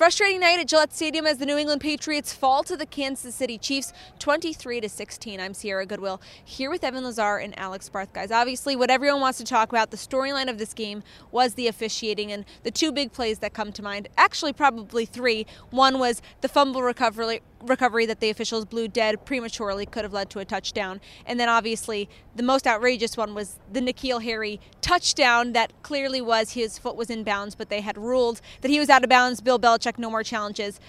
Frustrating night at Gillette Stadium as the New England Patriots fall to the Kansas City Chiefs 23 to 16. I'm Sierra Goodwill here with Evan Lazar and Alex Barth. Guys, obviously, what everyone wants to talk about, the storyline of this game was the officiating and the two big plays that come to mind. Actually, probably three. One was the fumble recovery recovery that the officials blew dead prematurely could have led to a touchdown. And then obviously the most outrageous one was the N'Keal Harry touchdown that clearly was his foot was in bounds, but they had ruled that he was out of bounds. Bill Belichick, no more challenges.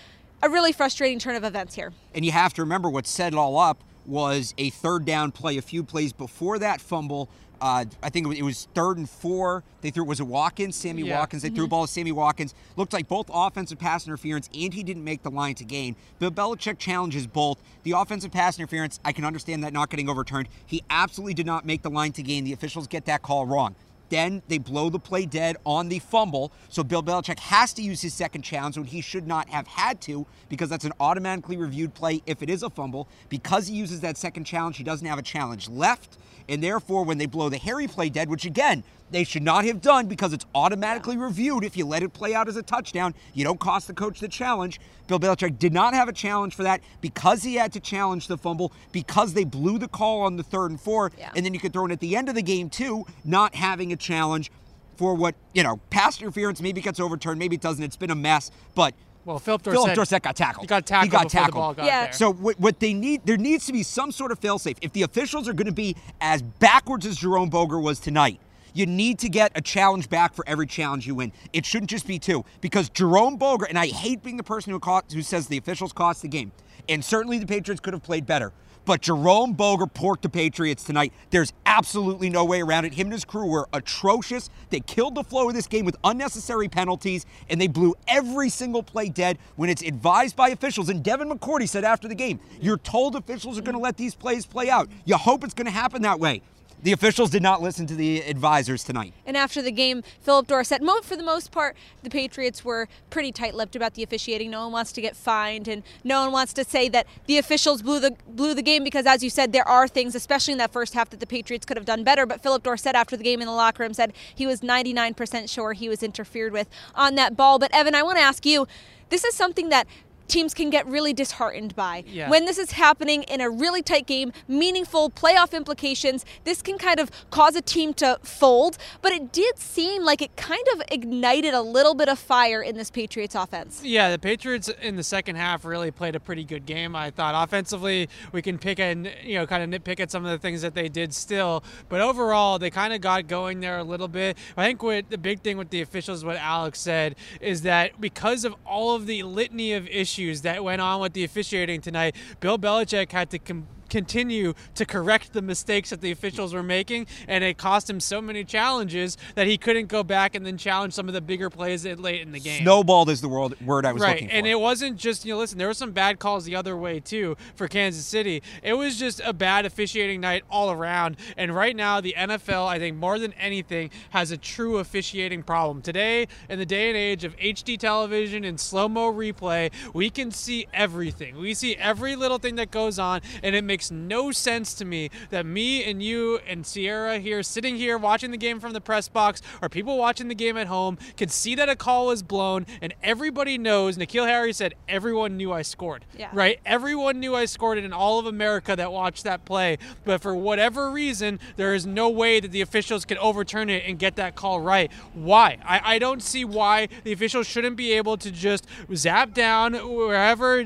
A really frustrating turn of events here. And you have to remember what set it all up was a third down play a few plays before that fumble uh, I think it was third and four. They threw, was it Watkins? Sammy yeah. Watkins. They mm-hmm. threw a ball to Sammy Watkins. Looked like both offensive pass interference, and he didn't make the line to gain. Bill Belichick challenges both. The offensive pass interference, I can understand that not getting overturned. He absolutely did not make the line to gain. The officials get that call wrong. Then they blow the play dead on the fumble. So Bill Belichick has to use his second challenge when he should not have had to because that's an automatically reviewed play if it is a fumble. Because he uses that second challenge, he doesn't have a challenge left. And therefore, when they blow the Harry play dead, which again, they should not have done because it's automatically reviewed if you let it play out as a touchdown. You don't cost the coach the challenge. Bill Belichick did not have a challenge for that because he had to challenge the fumble because they blew the call on the third and four. Yeah. And then you could throw in at the end of the game, too, not having a challenge for what, you know, pass interference maybe gets overturned, maybe it doesn't. It's been a mess. But well, Phillip Dorsett, Phillip Dorsett got tackled. He got tackled. He got tackled. Got yeah. There. So what, what, they need, there needs to be some sort of failsafe. If the officials are going to be as backwards as Jerome Boger was tonight, you need to get a challenge back for every challenge you win. It shouldn't just be two because Jerome Boger, and I hate being the person who, cost, who says the officials cost the game, and certainly the Patriots could have played better. But Jerome Boger porked the Patriots tonight. There's absolutely no way around it. Him and his crew were atrocious. They killed the flow of this game with unnecessary penalties, and they blew every single play dead when it's advised by officials. And Devin McCourty said after the game, You're told officials are going to let these plays play out. You hope it's going to happen that way. The officials did not listen to the advisors tonight. And after the game, Phillip Dorsett, for the most part, the Patriots were pretty tight-lipped about the officiating. No one wants to get fined, and no one wants to say that the officials blew the blew the game because, as you said, there are things, especially in that first half, that the Patriots could have done better. But Phillip Dorsett, after the game in the locker room, said he was 99% sure he was interfered with on that ball. But Evan, I want to ask you. This is something that teams can get really disheartened by. Yeah. When this is happening in a really tight game, meaningful playoff implications, this can kind of cause a team to fold. But it did seem like it kind of ignited a little bit of fire in this Patriots offense. Yeah, the Patriots in the second half really played a pretty good game. I thought offensively we can pick and you know kind of nitpick at some of the things that they did still, but overall they kind of got going there a little bit. I think what the big thing with the officials, what Alex said, is that because of all of the litany of issues issues that went on with the officiating tonight, Bill Belichick had to com- continue to correct the mistakes that the officials were making, and it cost him so many challenges that he couldn't go back and then challenge some of the bigger plays late in the game. Snowballed is the word, word I was right. looking for. And it wasn't just, you know, listen, there were some bad calls the other way too for Kansas City. It was just a bad officiating night all around. And right now, the NFL, I think more than anything, has a true officiating problem. Today, in the day and age of HD television and slow mo replay, we can see everything. We see every little thing that goes on, and it makes makes no sense to me that me and you and Sierra here sitting here watching the game from the press box or people watching the game at home can see that a call was blown and everybody knows N'Keal Harry said everyone knew I scored. Yeah. Right? Everyone knew I scored it in all of America that watched that play. But for whatever reason, there is no way that the officials can overturn it and get that call right. Why? I, I don't see why the officials shouldn't be able to just zap down wherever uh,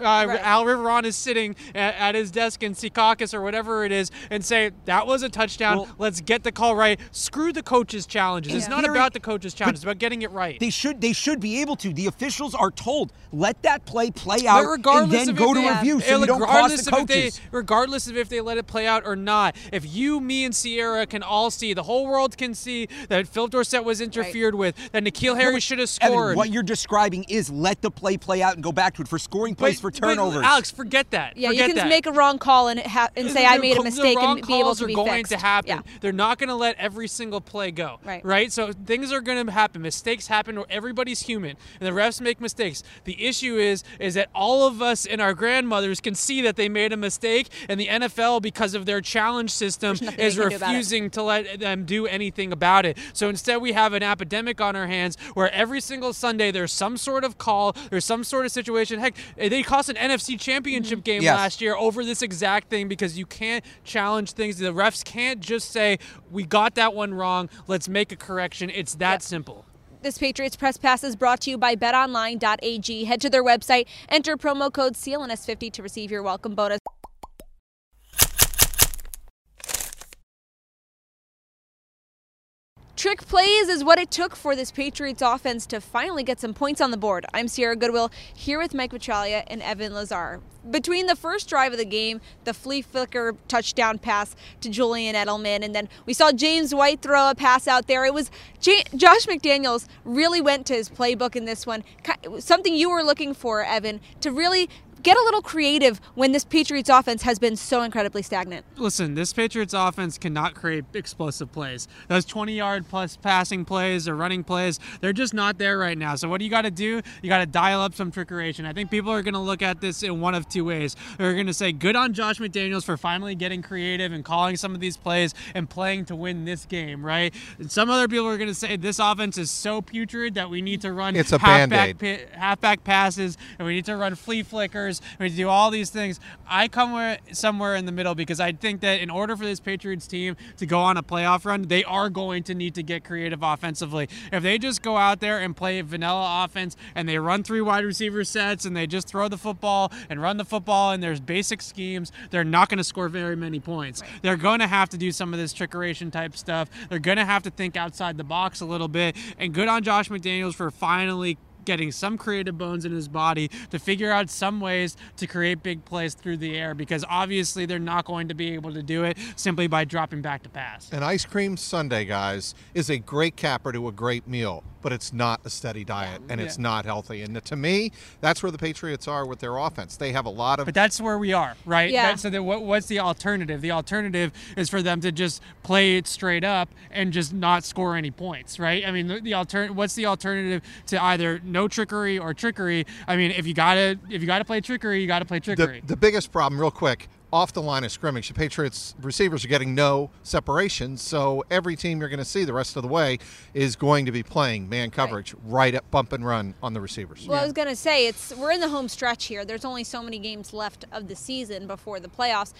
right. Al Riveron is sitting at, at his desk desk in Secaucus or whatever it is and say that was a touchdown. Well, Let's get the call right. Screw the coaches' challenges. It's not about the coaches' challenges. It's about getting it right. They should they should be able to. The officials are told let that play play out and then go to review so you don't cost the coaches. They, regardless of if they let it play out or not, if you, me, and Sierra can all see, the whole world can see that Phil Dorsett was interfered right. with, that N'Keal Harry should have scored. Evan, what you're describing is let the play play out and go back to it for scoring plays for turnovers. Alex, forget that. Yeah, forget you can that. make a wrong call and ha- and say I made a mistake and be able calls to are be going fixed. to happen. Yeah. They're not going to let every single play go. Right. Right. So things are going to happen. Mistakes happen. Everybody's human, and the refs make mistakes. The issue is is that all of us and our grandmothers can see that they made a mistake, and the NFL, because of their challenge system, There's nothing they is can do about it. refusing to let them do anything about it. So instead, we have an epidemic on our hands where every single Sunday there's some sort of call, there's some sort of situation. Heck, they cost an NFC Championship mm-hmm. game Yes. last year over this exact thing because you can't challenge things. The refs can't just say, "We got that one wrong. Let's make a correction." It's that Yep. simple. This Patriots Press Pass is brought to you by betonline.ag. Head to their website, enter promo code CLNS50 to receive your welcome bonus. Trick plays is what it took for this Patriots offense to finally get some points on the board. I'm Sierra Goodwill here with Mike Petraglia and Evan Lazar. Between the first drive of the game, the flea flicker touchdown pass to Julian Edelman, and then we saw James White throw a pass out there. It was J- Josh McDaniels really went to his playbook in this one. Something you were looking for, Evan, to really get a little creative when this Patriots offense has been so incredibly stagnant. Listen, this Patriots offense cannot create explosive plays. Those 20 yard plus passing plays or running plays, they're just not there right now. So, what do you got to do? You got to dial up some trickeration. I think people are going to look at this in one of two ways. They're going to say, good on Josh McDaniels for finally getting creative and calling some of these plays and playing to win this game, right? And some other people are going to say, this offense is so putrid that we need to run It's a halfback, Band-Aid. pa- halfback passes and we need to run flea flickers and we to do all these things. I come somewhere in the middle because I think that in order for this Patriots team to go on a playoff run, they are going to need to get creative offensively. If they just go out there and play vanilla offense and they run three wide receiver sets and they just throw the football and run the football and there's basic schemes, they're not going to score very many points. They're going to have to do some of this trickeration type stuff. They're going to have to think outside the box a little bit. And good on Josh McDaniels for finally getting some creative bones in his body to figure out some ways to create big plays through the air because obviously they're not going to be able to do it simply by dropping back to pass. An ice cream sundae, guys, is a great capper to a great meal, but it's not a steady diet and it's not healthy. And to me, that's where the Patriots are with their offense. They have a lot of But that's where we are, right? Yeah. That- so then what, what's the alternative? The alternative is for them to just play it straight up and just not score any points, right? I mean, the, the alter- what's the alternative to either no trickery or trickery? I mean, if you gotta if you gotta play trickery, you gotta play trickery. the biggest problem, real quick, off the line of scrimmage, the Patriots receivers are getting no separation. So every team you're going to see the rest of the way is going to be playing man coverage right, at bump and run on the receivers. Well, I was gonna say it's we're in the home stretch here. There's only so many games left of the season before the playoffs.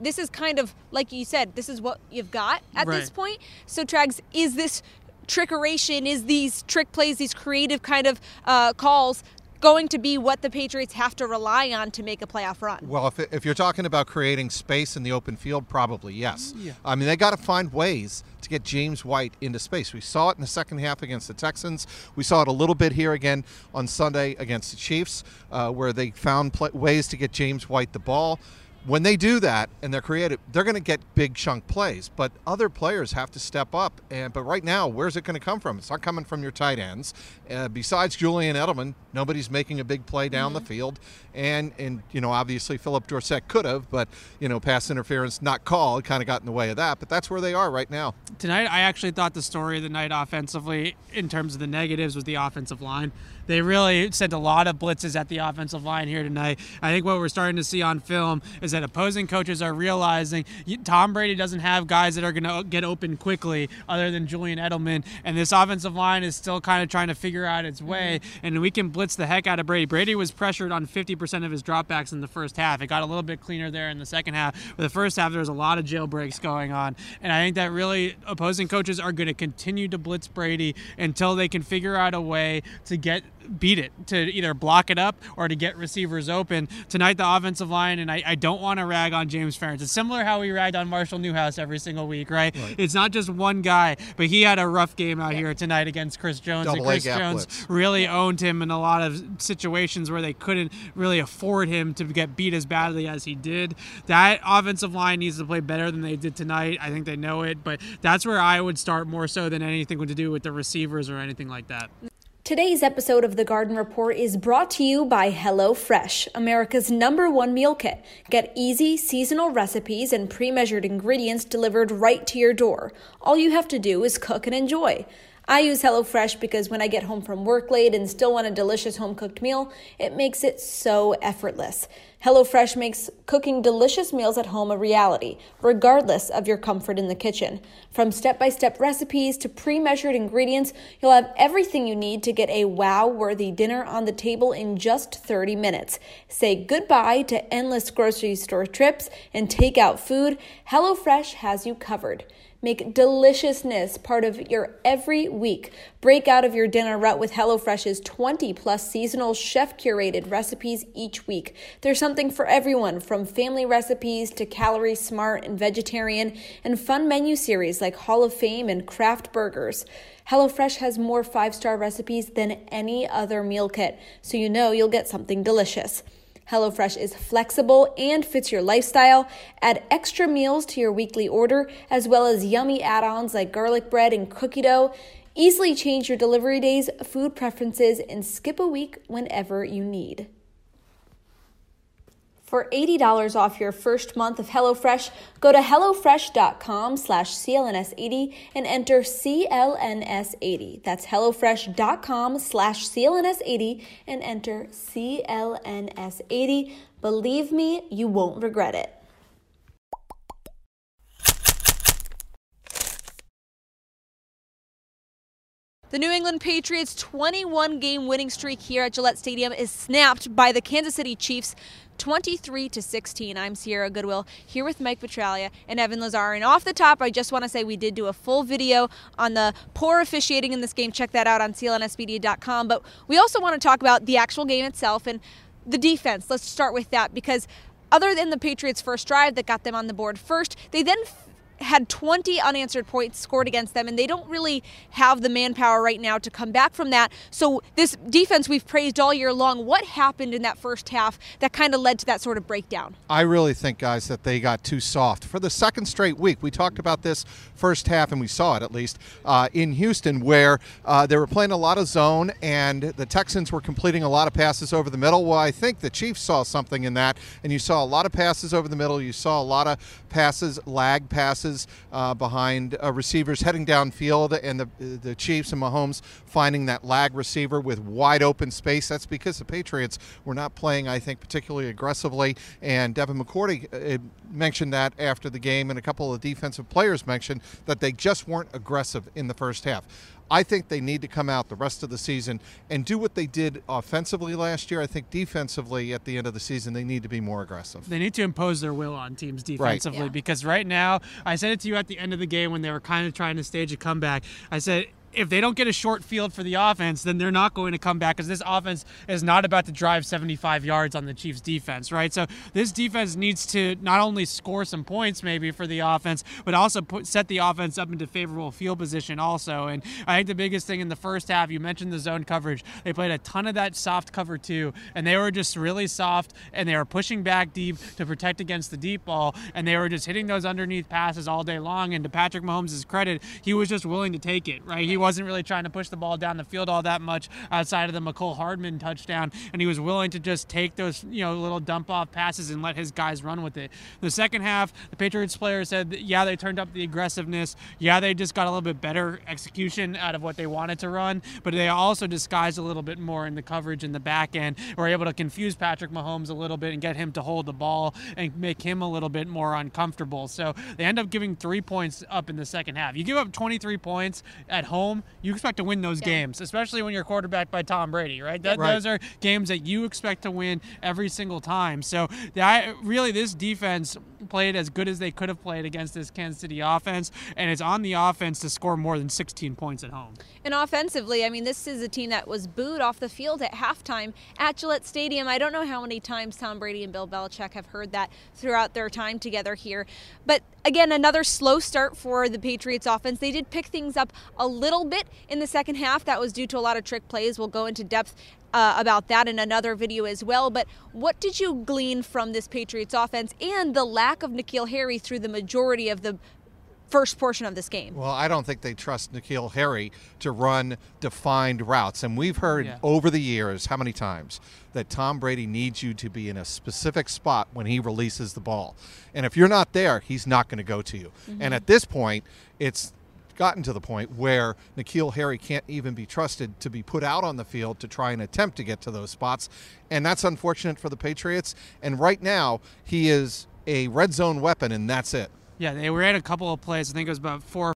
This is kind of like you said. This is what you've got at this point. So, Trags, is this trickeration? Is these trick plays, these creative kind of uh, calls, going to be what the Patriots have to rely on to make a playoff run? Well, if, if you're talking about creating space in the open field, probably yes. Yeah. I mean, they got to find ways to get James White into space. We saw it in the second half against the Texans. We saw it a little bit here again on Sunday against the Chiefs, uh, where they found pla ways to get James White the ball. When they do that and they're creative, they're going to get big chunk plays. But other players have to step up. And but right now, where's it going to come from? It's not coming from your tight ends. Uh, besides Julian Edelman, nobody's making a big play down the field. And and you know, obviously Phillip Dorsett could have, but you know, pass interference not called kind of got in the way of that. But that's where they are right now. Tonight, I actually thought the story of the night offensively, in terms of the negatives, was the offensive line. They really sent a lot of blitzes at the offensive line here tonight. I think what we're starting to see on film is that opposing coaches are realizing Tom Brady doesn't have guys that are going to uh, get open quickly other than Julian Edelman. And this offensive line is still kind of trying to figure out its mm-hmm. way. And we can blitz the heck out of Brady. Brady was pressured on 50% of his dropbacks in the first half. It got a little bit cleaner there in the second half. But the first half, there was a lot of jailbreaks going on. And I think that really opposing coaches are going to continue to blitz Brady until they can figure out a way to get beat it to either block it up or to get receivers open. Tonight the offensive line and i, I don't want to rag on james ferentz. It's similar how we ragged on marshall newhouse every single week right, it's not just one guy but he had a rough game out here tonight against chris jones and Double A chris jones really owned him in a lot of situations where they couldn't really afford him to get beat as badly as he did. That offensive line needs to play better than they did tonight. I think they know it but that's where i would start more so than anything to do with the receivers or anything like that Today's episode of the Garden Report is brought to you by HelloFresh, America's number one meal kit. Get easy, seasonal recipes and pre measured ingredients delivered right to your door. All you have to do is cook and enjoy. I use HelloFresh because when I get home from work late and still want a delicious home cooked meal, it makes it so effortless. HelloFresh makes cooking delicious meals at home a reality, regardless of your comfort in the kitchen. From step by step recipes to pre measured ingredients, you'll have everything you need to get a wow worthy dinner on the table in just 30 minutes. Say goodbye to endless grocery store trips and takeout food. HelloFresh has you covered. Make deliciousness part of your every week. Break out of your dinner rut with HelloFresh's 20 plus seasonal chef curated recipes each week. There's something for everyone from family recipes to calorie smart and vegetarian and fun menu series like Hall of Fame and craft burgers. HelloFresh has more five star recipes than any other meal kit, so you know you'll get something delicious. HelloFresh is flexible and fits your lifestyle. Add extra meals to your weekly order, as well as yummy add ons like garlic bread and cookie dough. Easily change your delivery days, food preferences, and skip a week whenever you need. For $80 off your first month of HelloFresh, go to HelloFresh.com slash CLNS80 and enter CLNS80. That's HelloFresh.com slash CLNS80 and enter CLNS80. Believe me, you won't regret it. The New England Patriots' 21 game winning streak here at Gillette Stadium is snapped by the Kansas City Chiefs 23 to 16. I'm Sierra Goodwill here with Mike Petraglia and Evan Lazar. And off the top, I just want to say we did do a full video on the poor officiating in this game. Check that out on clnsmedia.com. But we also want to talk about the actual game itself and the defense. Let's start with that because other than the Patriots' first drive that got them on the board first, they then had 20 unanswered points scored against them, and they don't really have the manpower right now to come back from that. So, this defense we've praised all year long, what happened in that first half that kind of led to that sort of breakdown? I really think, guys, that they got too soft. For the second straight week, we talked about this first half, and we saw it at least uh, in Houston, where uh, they were playing a lot of zone, and the Texans were completing a lot of passes over the middle. Well, I think the Chiefs saw something in that, and you saw a lot of passes over the middle. You saw a lot of passes, lag passes passes uh, behind uh, receivers heading downfield, and the the Chiefs and Mahomes finding that lag receiver with wide open space. That's because the Patriots were not playing, I think, particularly aggressively. And Devin McCourty uh, mentioned that after the game, and a couple of defensive players mentioned that they just weren't aggressive in the first half. I think they need to come out the rest of the season and do what they did offensively last year. I think defensively at the end of the season they need to be more aggressive. They need to impose their will on teams defensively right. yeah. because right now I said it to you at the end of the game when they were kind of trying to stage a comeback. I said if they don't get a short field for the offense, then they're not going to come back because this offense is not about to drive 75 yards on the Chiefs defense, right? So this defense needs to not only score some points maybe for the offense, but also put, set the offense up into favorable field position also. And I think the biggest thing in the first half, you mentioned the zone coverage. They played a ton of that soft cover two, and they were just really soft and they were pushing back deep to protect against the deep ball, and they were just hitting those underneath passes all day long. And to Patrick Mahomes' credit, he was just willing to take it, right? He wasn't really trying to push the ball down the field all that much outside of the Mecole Hardman touchdown, and he was willing to just take those you know little dump off passes and let his guys run with it. The second half, the Patriots players said, yeah, they turned up the aggressiveness. Yeah, they just got a little bit better execution out of what they wanted to run, but they also disguised a little bit more in the coverage in the back end. Were able to confuse Patrick Mahomes a little bit and get him to hold the ball and make him a little bit more uncomfortable. So they end up giving three points up in the second half. You give up 23 points at home home, you expect to win those yeah. games, especially when you're quarterbacked by Tom Brady, right? That, right? Those are games that you expect to win every single time. So that really, this defense played as good as they could have played against this Kansas City offense, and it's on the offense to score more than 16 points at home. And offensively, I mean, this is a team that was booed off the field at halftime at Gillette Stadium. I don't know how many times Tom Brady and Bill Belichick have heard that throughout their time together here. But again, another slow start for the Patriots offense. They did pick things up a little bit in the second half. That was due to a lot of trick plays. We'll go into depth uh, about that in another video as well. But what did you glean from this Patriots offense and the lack of N'Keal Harry through the majority of the first portion of this game. Well, I don't think they trust N'Keal Harry to run defined routes. And we've heard Yeah. over the years how many times that Tom Brady needs you to be in a specific spot when he releases the ball. And if you're not there, he's not going to go to you. And at this point, it's gotten to the point where N'Keal Harry can't even be trusted to be put out on the field to try and attempt to get to those spots. And that's unfortunate for the Patriots. And right now, he is a red zone weapon, and that's it. Yeah, they ran a couple of plays. I think it was about four